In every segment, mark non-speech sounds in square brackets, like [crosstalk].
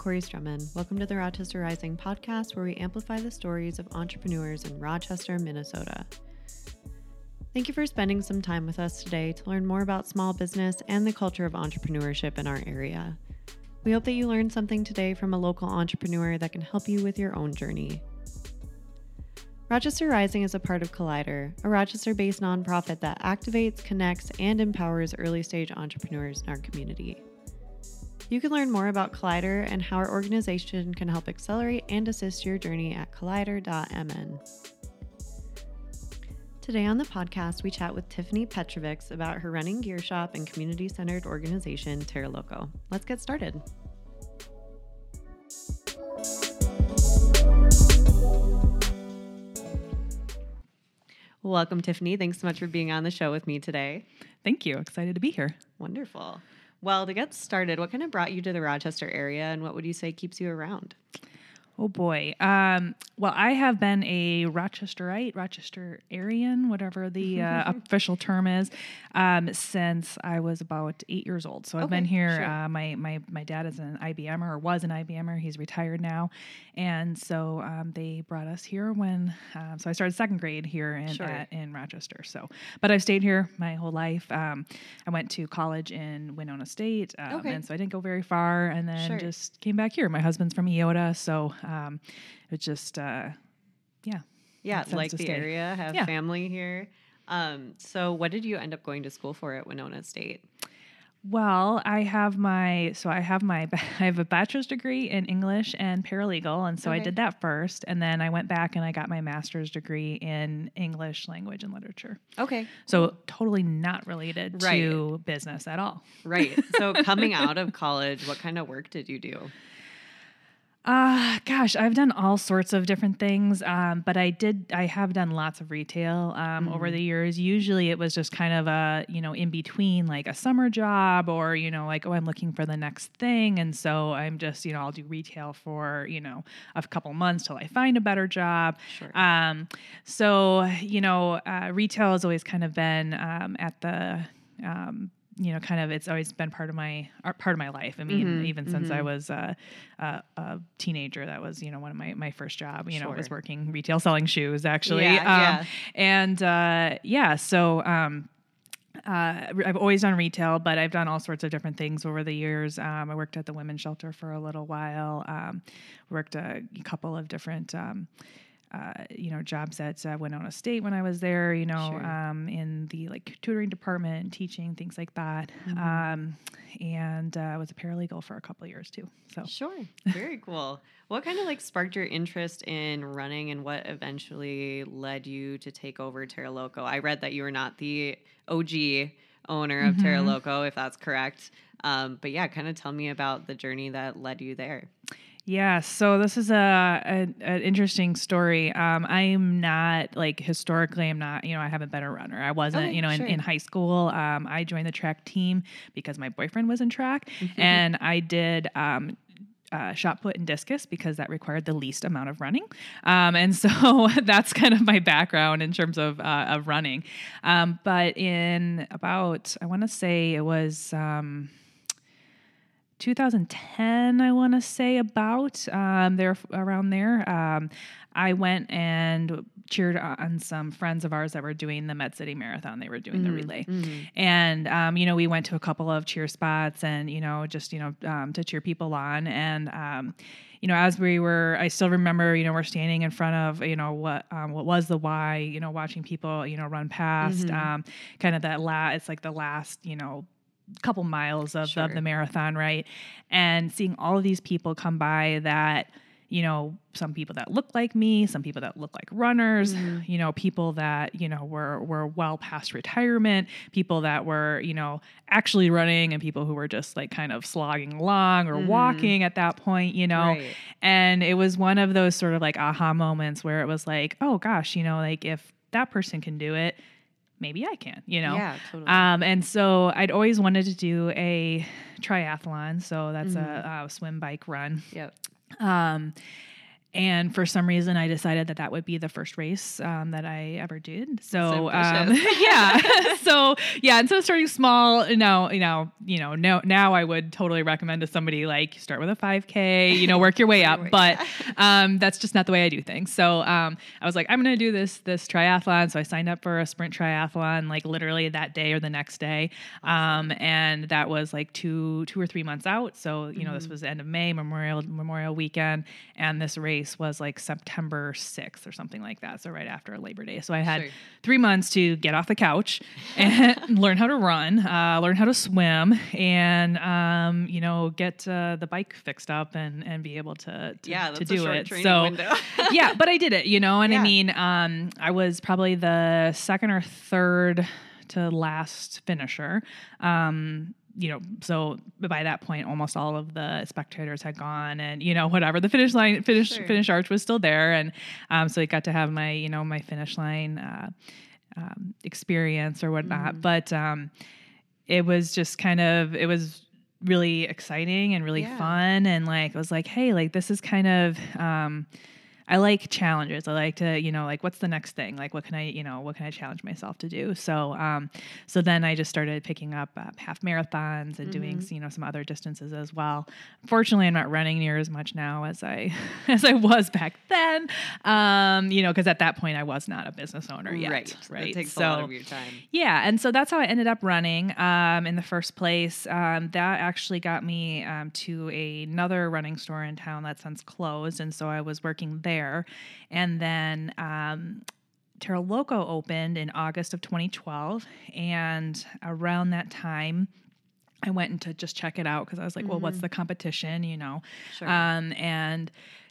Corey Strumman. Welcome to the Rochester Rising podcast, where we amplify the stories of entrepreneurs in Rochester, Minnesota. Thank you for spending some time with us today to learn more about small business and the culture of entrepreneurship in our area. We hope that you learned something today from a local entrepreneur that can help you with your own journey. Rochester Rising is a part of Collider, a Rochester based nonprofit that activates, connects, and empowers early stage entrepreneurs in our community. You can learn more about Collider and how our organization can help accelerate and assist your journey at collider.mn. Today on the podcast, we chat with Tiffany Piotrowicz about her running gear shop and community centered organization, TerraLoco. Let's get started. Welcome, Tiffany. Thanks so much for being on the show with me today. Thank you. Excited to be here. Wonderful. Well, to get started, what kind of brought you to the Rochester area and what would you say keeps you around? Oh boy. Um, well, I have been a Rochesterite, Rochesterian, whatever the uh, [laughs] official term is, um, since I was about eight years old. So I've Okay, been here. sure. Uh, my my my dad is an IBMer or was an IBMer. He's retired now, and so um, they brought us here when. Um, so I started second grade here in Sure. at, in Rochester. So, but I've stayed here my whole life. Um, I went to college in Winona State, um, Okay. and so I didn't go very far, and then Sure. just came back here. My husband's from Eyota, so um, it just uh, yeah. Yeah, like the stay. area, have Yeah. family here. Um, so what did you end up going to school for at Winona State? Well, I have my so I have my [laughs] I have a bachelor's degree in English and paralegal, and so I did that first, and then I went back and I got my master's degree in English language and literature. Okay. So totally not related Right. to business at all. Right. So [laughs] coming out of college, what kind of work did you do? Uh gosh, I've done all sorts of different things, um, but I did I have done lots of retail um, over Mhm. the years. Usually, it was just kind of a you know in between, like a summer job, or you know like oh I'm looking for the next thing, and so I'm just you know I'll do retail for you know a couple months till I find a better job. Sure. Um, so you know, uh, retail has always kind of been um, at the um, you know, kind of it's always been part of my uh, part of my life. I mean, Mhm, even since I mhm. was uh, a, a teenager, that was you know one of my my first job. You know, was working retail selling shoes actually. Yeah, yeah. Um, And uh, yeah, so. Um, uh, I've always done retail, but I've done all sorts of different things over the years. Um, I worked at the women's shelter for a little while. Um, worked a couple of different, um, uh, you know, jobs at uh, Winona State when I was there. You know, Sure. um, in the like tutoring department, teaching things like that. Mhm. Um, and uh, I was a paralegal for a couple of years too. So Sure. Very cool. What kind of like sparked your interest in running and what eventually led you to take over TerraLoco? I read that you were not the OG owner of Terra Mhm. Loco, if that's correct. Um, but yeah, kind of tell me about the journey that led you there. Yeah, so this is a, a an interesting story. Um, I'm not like historically, I'm not. You know, I haven't been a runner. I wasn't. Okay, you know, in, in high school, um, I joined the track team because my boyfriend was in track, Mm-hmm. and I did. Um, uh, shot put and discus because that required the least amount of running, um, and so [laughs] that's kind of my background in terms of uh, of running. Um, but in about, I want to say it was. Um, 2010, I want to say about um, there around there. Um, I went and cheered on some friends of ours that were doing the Med City Marathon. They were doing the Mhm, relay, mhm. and um, you know we went to a couple of cheer spots and you know just you know um, to cheer people on and. Um, you know, as we were, I still remember, you know, we're standing in front of, you know, what um, what was the Y, you know, watching people, you know, run past, Mhm. um, kind of that last, it's like the last, you know, couple miles of, Sure. of the marathon, right? And seeing all of these people come by that, you know, some people that look like me, some people that look like runners, Mhm. you know, people that, you know, were were well past retirement, people that were, you know, actually running and people who were just like kind of slogging along or Mhm. walking at that point, you know. Right. And it was one of those sort of like aha moments where it was like, oh gosh, you know, like if that person can do it, maybe I can, you know. Yeah, totally. Um, and so I'd always wanted to do a triathlon. So that's Mhm. a, a swim, bike, run. yep. Um, and for some reason i decided that that would be the first race um, that i ever did. So um, [laughs] yeah. [laughs] So yeah instead of starting small now you know you know now, now i would totally recommend to somebody like start with a 5k you know work your way [laughs] up. but um, that's just not the way i do things. So um, i was like i'm gonna do this this triathlon. So i signed up for a sprint triathlon like literally that day or the next day. Um, and that was like two two or three months out. So you know this was the end of may memorial memorial weekend. And this race was like september 6th or something like that so right after labor day so i had Sure. three months to get off the couch and [laughs] learn how to run uh, learn how to swim and um, you know get uh, the bike fixed up and and be able to, to, Yeah, to do it so window. [laughs] yeah, but I did it, you know, and Yeah. I mean, um, I was probably the second or third to last finisher. Um, you know, so by that point, almost all of the spectators had gone, and you know, whatever the finish line, finish Sure. finish arch was still there, and um, so I got to have my, you know, my finish line uh, um, experience or whatnot. Mm-hmm. But um, it was just kind of, it was really exciting and really Yeah. fun, and like I was like, hey, like this is kind of. Um, I like challenges. I like to, you know, like what's the next thing? Like what can I, you know, what can I challenge myself to do? So, um, so then I just started picking up uh, half marathons and doing, Mm-hmm. you know, some other distances as well. Fortunately, I'm not running near as much now as I [laughs] as I was back then. Um, you know, because at that point I was not a business owner yet. right. Right. Takes so, a lot of your time. yeah, and so that's how I ended up running um, in the first place. Um, that actually got me um, to another running store in town that since closed, and so I was working there. And then um, TerraLoco opened in August of 2012, and around that time. I went in to just check it out because I was like, well, what's the competition, you know? Sure. Um, and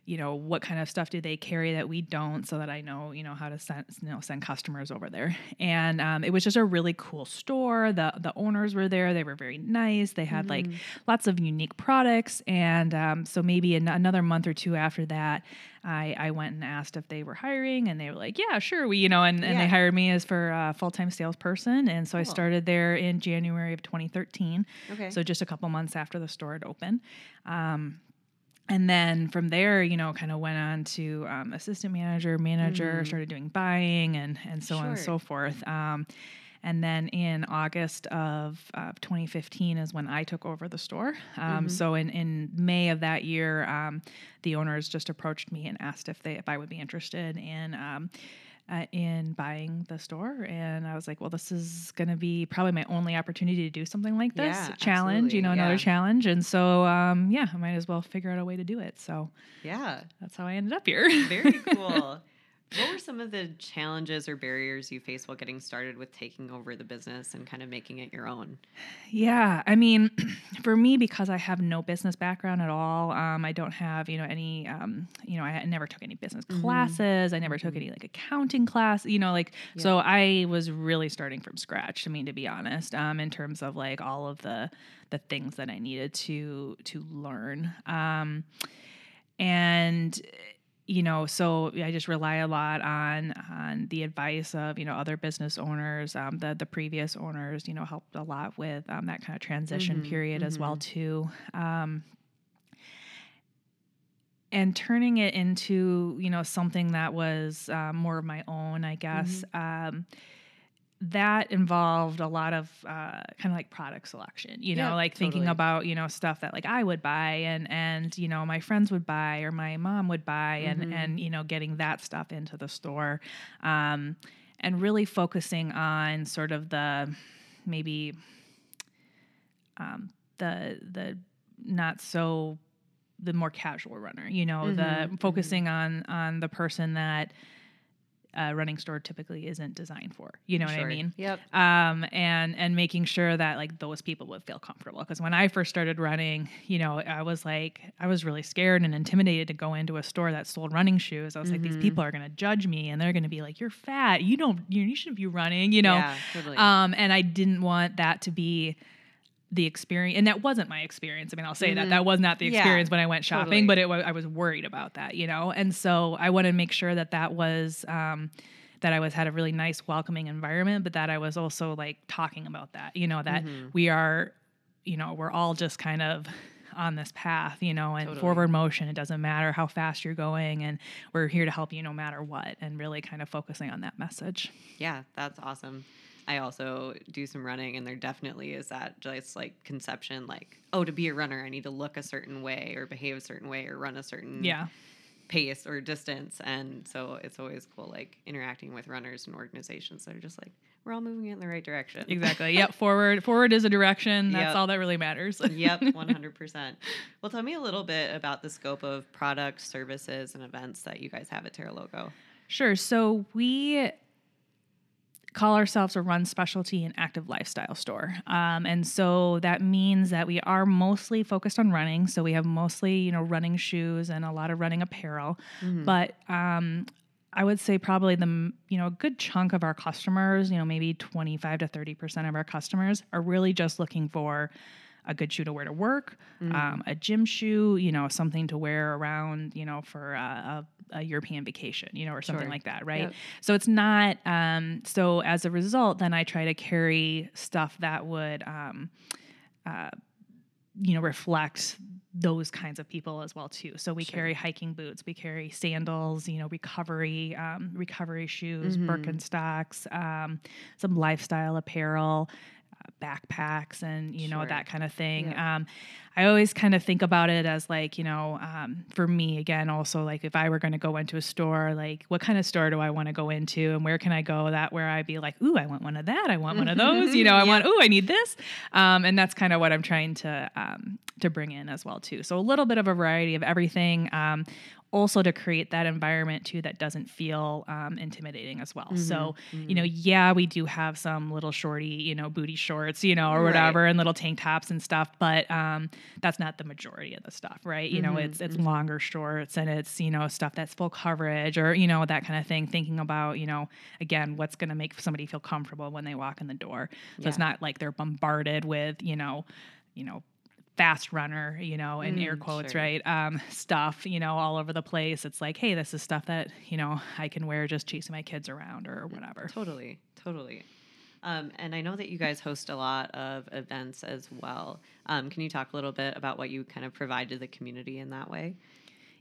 you know what kind of stuff do they carry that we don't so that i know you know how to send you know send customers over there. And um, it was just a really cool store. The the owners were there. They were very nice. They had like lots of unique products. And um, so maybe in another month or two after that I, I went and asked if they were hiring. And they were like yeah sure we you know and, and Yeah. they hired me as for a full-time salesperson. And so i started there in january of 2013 Okay. so just a couple months after the store had opened. Um, and then from there, you know, kind of went on to um, assistant manager, manager, started doing buying and and so on and so forth. Um, and then in August of uh, 2015 is when I took over the store. Um, So in, in May of that year, um, the owners just approached me and asked if they if I would be interested in um, uh, in buying the store, and I was like, well, this is going to be probably my only opportunity to do something like this Yeah, challenge, you know, another yeah. challenge, and so um, yeah, I might as well figure out a way to do it. So yeah. that's how I ended up here. Very [laughs] cool. What were some of the challenges or barriers you faced while getting started with taking over the business and kind of making it your own? Yeah, I mean, [clears throat] for me, because I have no business background at all, um, I don't have you know any, um, you know, I never took any business classes. I never took any like accounting class. You know, like so I was really starting from scratch. I mean, to be honest, um, in terms of like all of the the things that I needed to to learn, um, and you know so i just rely a lot on on the advice of you know other business owners um, the the previous owners you know helped a lot with um, that kind of transition period as well too um, and turning it into you know something that was um, more of my own i guess um, that involved a lot of uh, kind of like product selection you know Yeah, like thinking about you know stuff that like i would buy and and you know my friends would buy or my mom would buy and Mm-hmm. and you know getting that stuff into the store um, and really focusing on sort of the maybe um, the the not so the more casual runner you know Mm-hmm, the focusing on on the person that a running store typically isn't designed for you know what i mean Yep. um, and and making sure that like those people would feel comfortable. Because when I first started running, you know, I was like, I was really scared and intimidated to go into a store that sold running shoes. I was like, these Mm-hmm. people are going to judge me, and they're going to be like, "You're fat. You don't. You, you shouldn't be running." You know. Yeah, totally. Um, and I didn't want that to be the experience and that wasn't my experience i mean i'll say that that was not the Mm-hmm. Yeah, experience when i went shopping totally. but it i was worried about that you know and so i wanted to make sure that that was um, that i was had a really nice welcoming environment but that i was also like talking about that you know that Mm-hmm. we are you know we're all just kind of on this path, you know, and Totally. forward motion. It doesn't matter how fast you're going, and we're here to help you no matter what, and really kind of focusing on that message. Yeah, that's awesome. I also do some running, and there definitely is that just like conception like, oh, to be a runner, I need to look a certain way or behave a certain way or run a certain Yeah. pace or distance. And so it's always cool, like interacting with runners and organizations that are just like, we're all moving in the right direction. Exactly. [laughs] yep. Forward. Forward is a direction. That's Yep. all that really matters. [laughs] yep, 100%. Well, tell me a little bit about the scope of products, services, and events that you guys have at TerraLoco. Sure. So we call ourselves a run specialty and active lifestyle store. Um, and so that means that we are mostly focused on running. So we have mostly, you know, running shoes and a lot of running apparel. But um, I would say probably the, you know, a good chunk of our customers, you know, maybe 25 to 30% of our customers are really just looking for a good shoe to wear to work, um, a gym shoe, you know, something to wear around, you know, for a, a, a European vacation, you know, or something Sure. like that, right? Yep. So it's not. Um, so as a result, then I try to carry stuff that would, um, uh, you know, reflect those kinds of people as well too. So we Sure. carry hiking boots, we carry sandals, you know, recovery, um, recovery shoes, Mhm. Birkenstocks, um, some lifestyle apparel. Backpacks and you know Sure. that kind of thing. Yeah. Um, I always kind of think about it as like you know, um, for me again, also like if I were going to go into a store, like what kind of store do I want to go into, and where can I go that where I'd be like, ooh, I want one of that, I want one of [laughs] those, you know, I want, ooh, I need this, um, and that's kind of what I'm trying to um, to bring in as well too. So a little bit of a variety of everything. Also to create that environment too that doesn't feel um, intimidating as well. So, you know, yeah, we do have some little shorty, you know, booty shorts, you know, or Right. whatever, and little tank tops and stuff, but um, that's not the majority of the stuff, right? You know, it's it's longer shorts and it's you know stuff that's full coverage or you know that kind of thing. Thinking about you know again what's going to make somebody feel comfortable when they walk in the door. So it's not like they're bombarded with you know, you know fast runner, you know, in air Mm, quotes, sure. right? Um, stuff, you know, all over the place. It's like, hey, this is stuff that, you know, I can wear just chasing my kids around or whatever. Totally, totally. Um, and I know that you guys host a lot of events as well. Um, can you talk a little bit about what you kind of provide to the community in that way?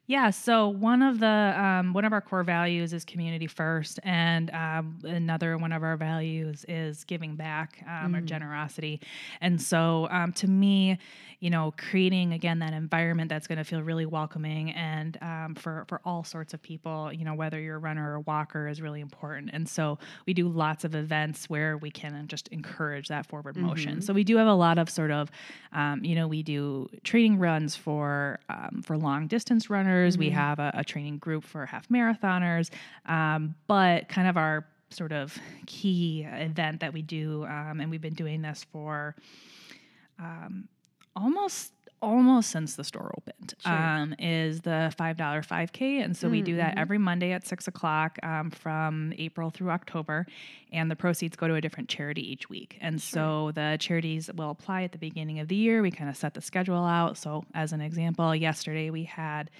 Yeah, so one of the um, one of our core values is community first, and um, another one of our values is giving back um, or generosity. And so, um, to me, you know, creating again that environment that's going to feel really welcoming and um, for for all sorts of people, you know, whether you're a runner or a walker, is really important. And so, we do lots of events where we can just encourage that forward motion. So we do have a lot of sort of, um, you know, we do training runs for um, for long distance runners. We have a, a training group for half marathoners, um, but kind of our sort of key event that we do, um, and we've been doing this for um, almost almost since the store opened Sure. um, is the five dollar 5k and so we do that every monday at six o'clock um, from april through october. And the proceeds go to a different charity each week. And so the charities will apply at the beginning of the year. We kind of set the schedule out. So as an example yesterday we had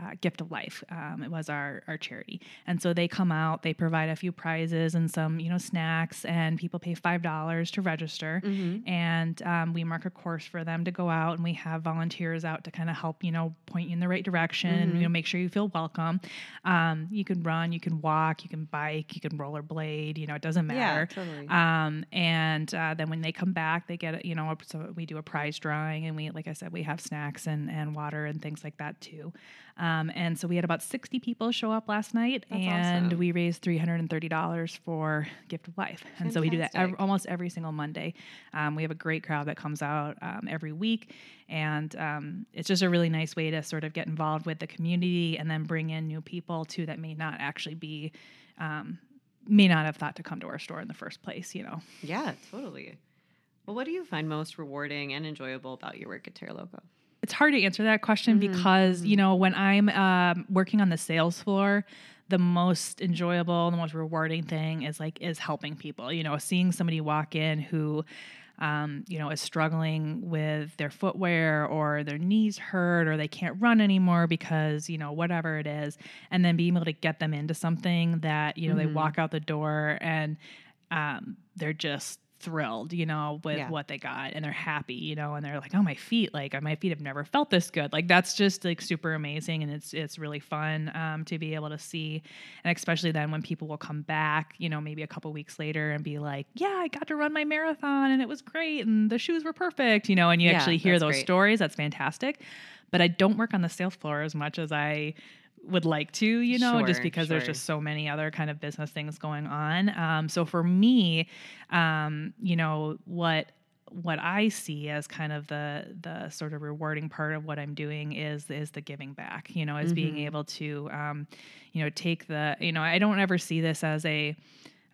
uh, Gift of Life. Um, it was our our charity, and so they come out. They provide a few prizes and some you know snacks, and people pay five dollars to register, and um, we mark a course for them to go out, and we have volunteers out to kind of help you know point you in the right direction, you know make sure you feel welcome. Um, you can run, you can walk, you can bike, you can rollerblade. You know it doesn't matter. Yeah, totally. Um, and uh, then when they come back, they get, you know, so we do a prize drawing and we, like I said, we have snacks and, and water and things like that too. Um, and so we had about 60 people show up last night That's and awesome. we raised $330 for Gift of Life. And so we do that ev- almost every single Monday. Um, we have a great crowd that comes out um, every week. And um, it's just a really nice way to sort of get involved with the community and then bring in new people too that may not actually be um, may not have thought to come to our store in the first place, you know. Yeah, totally. Well, what do you find most rewarding and enjoyable about your work at TerraLoco? It's hard to answer that question Mm-hmm, because, you know, when I'm um, working on the sales floor, the most enjoyable, the most rewarding thing is like is helping people. You know, seeing somebody walk in who um, you know, is struggling with their footwear or their knees hurt or they can't run anymore because, you know, whatever it is. And then being able to get them into something that, you know, they walk out the door and um, they're just thrilled, you know, with Yeah. what they got and they're happy, you know, and they're like, "Oh, my feet, like my feet have never felt this good." Like that's just like super amazing and it's it's really fun um to be able to see and especially then when people will come back, you know, maybe a couple weeks later and be like, "Yeah, I got to run my marathon and it was great and the shoes were perfect," you know, and you Yeah, actually hear those great. stories. That's fantastic. But I don't work on the sales floor as much as I would like to, you know, just Sure, because there's just so many other kind of business things going on. Um, so for me, um, you know, what what I see as kind of the the sort of rewarding part of what I'm doing is is the giving back, you know, is being Mhm. able to um, you know, take the, you know, I don't ever see this as a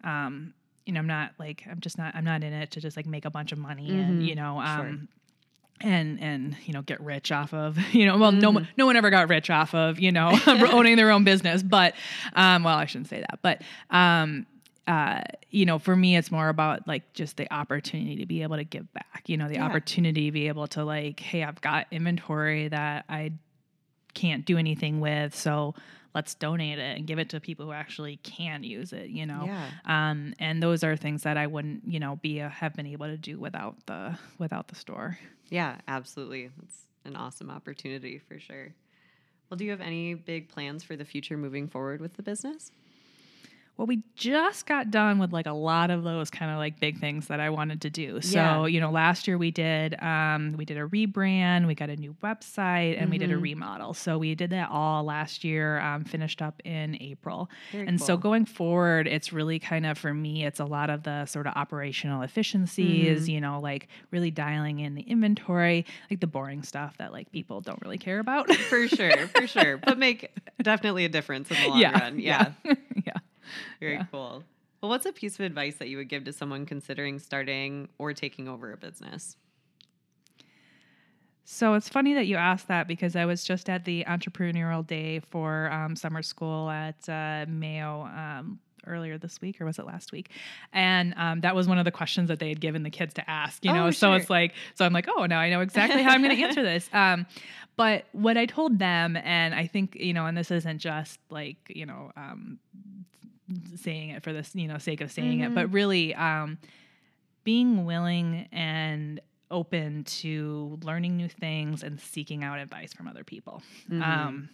um, you know, I'm not like I'm just not I'm not in it to just like make a bunch of money and, Mhm. you know, Sure. um and and you know get rich off of [laughs] you know well no one no one ever got rich off of you know [laughs] owning their own business but um well I shouldn't say that but um uh you know for me it's more about like just the opportunity to be able to give back you know the Yeah. opportunity to be able to like hey I've got inventory that I can't do anything with so let's donate it and give it to people who actually can use it you know Yeah. um and those are things that I wouldn't you know be a, have been able to do without the without the store Yeah, absolutely. It's an awesome opportunity for sure. Well, do you have any big plans for the future moving forward with the business? Well, we just got done with like a lot of those kind of like big things that I wanted to do. So, Yeah. you know, last year we did um we did a rebrand, we got a new website, and we did a Mhm. remodel. So we did that all last year, um, finished up in April. Very and so going forward, it's really kind of for me, it's a lot of the sort of operational efficiencies, Mhm. you know, like really dialing in the inventory, like the boring stuff that like people don't really care about. for sure, for sure. [laughs] But make definitely a difference in the long yeah, run. Yeah. yeah, [laughs] yeah. [laughs] Very Yeah. cool. Well, what's a piece of advice that you would give to someone considering starting or taking over a business? So it's funny that you asked that because I was just at the entrepreneurial day for um, summer school at uh, Mayo um, earlier this week, or was it last week? And um, that was one of the questions that they had given the kids to ask. You know, Oh, so sure. it's like, so I'm like, oh, now I know exactly how I'm going to answer this. [laughs] Um, but what I told them, and I think you know, and this isn't just like you know. Um, saying it for this you know sake of saying it but really um being willing and open to learning new things and seeking out advice from other people. Mhm. Um,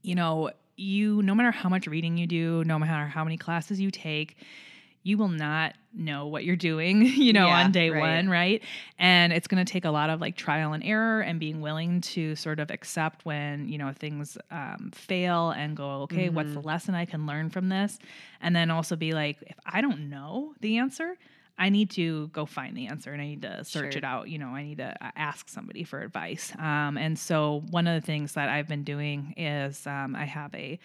you know, you no matter how much reading you do, no matter how many classes you take, you will not know what you're doing, [laughs] you know, Yeah, on day right. one, right? And it's going to take a lot of like trial and error and being willing to sort of accept when, you know, things um, fail and go, okay, what's the Mm-hmm. lesson I can learn from this? And then also be like, if I don't know the answer, I need to go find the answer and I need to search Sure. it out. You know, I need to uh, ask somebody for advice. Um, and so one of the things that I've been doing is um, I have a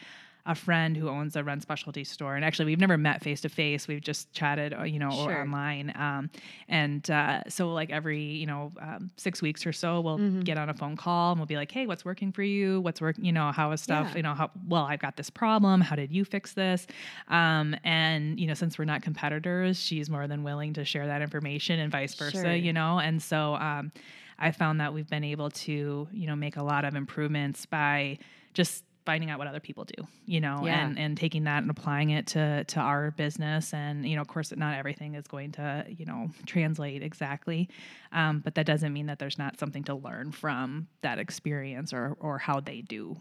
a friend who owns a run specialty store, and actually we've never met face to face. We've just chatted, uh, you know, or online. Um, and uh, so like every you know um, six weeks or so, we'll Mhm. get on a phone call and we'll be like, hey, what's working for you? What's work? You know, how is stuff? Yeah. You know, how well I've got this problem. How did you fix this? Um, and you know, since we're not competitors, she's more than willing to share that information and vice versa. Sure. You know, and so um, I found that we've been able to you know make a lot of improvements by just finding out what other people do you know Yeah. and and taking that and applying it to to our business and you know of course not everything is going to you know translate exactly um, but that doesn't mean that there's not something to learn from that experience or or how they do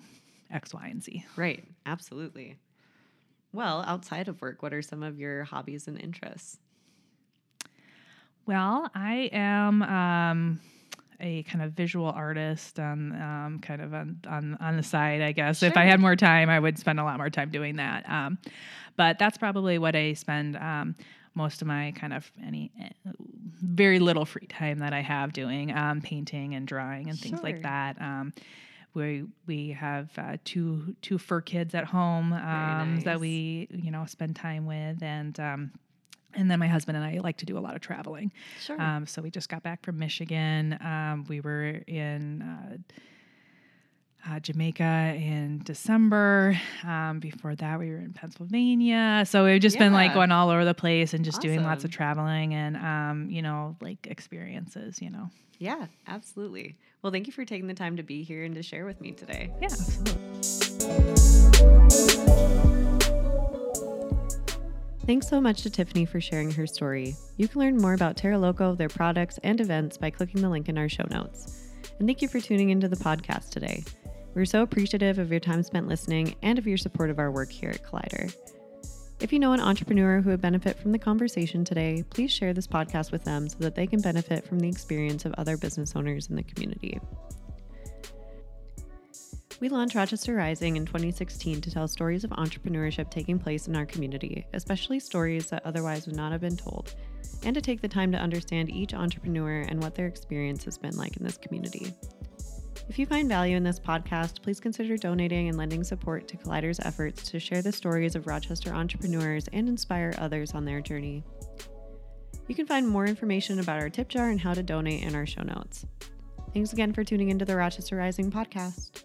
x y and z Right. Absolutely. Well, outside of work, what are some of your hobbies and interests? Well, I am um, a kind of visual artist on um, kind of on, on on the side, I guess. If I had more time, I would spend a lot more time doing that. Um, but that's probably what I spend um, most of my kind of any eh, very little free time that I have doing um, painting and drawing and things like that. Um, we we have uh, two two fur kids at home um, nice. that we you know spend time with and. Um, and then my husband and I like to do a lot of traveling. Sure. Um, so we just got back from Michigan. Um, we were in uh, uh, Jamaica in December. Um, before that, we were in Pennsylvania. So we've just been like going all over the place and just doing lots of traveling and um, you know like experiences. You know. yeah, absolutely. Well, thank you for taking the time to be here and to share with me today. Yeah. Absolutely. Thanks so much to Tiffany for sharing her story. You can learn more about TerraLoco, their products, and events by clicking the link in our show notes. And thank you for tuning into the podcast today. We're so appreciative of your time spent listening and of your support of our work here at Collider. If you know an entrepreneur who would benefit from the conversation today, please share this podcast with them so that they can benefit from the experience of other business owners in the community. We launched Rochester Rising in 2016 to tell stories of entrepreneurship taking place in our community, especially stories that otherwise would not have been told, and to take the time to understand each entrepreneur and what their experience has been like in this community. If you find value in this podcast, please consider donating and lending support to Collider's efforts to share the stories of Rochester entrepreneurs and inspire others on their journey. You can find more information about our tip jar and how to donate in our show notes. Thanks again for tuning into the Rochester Rising podcast.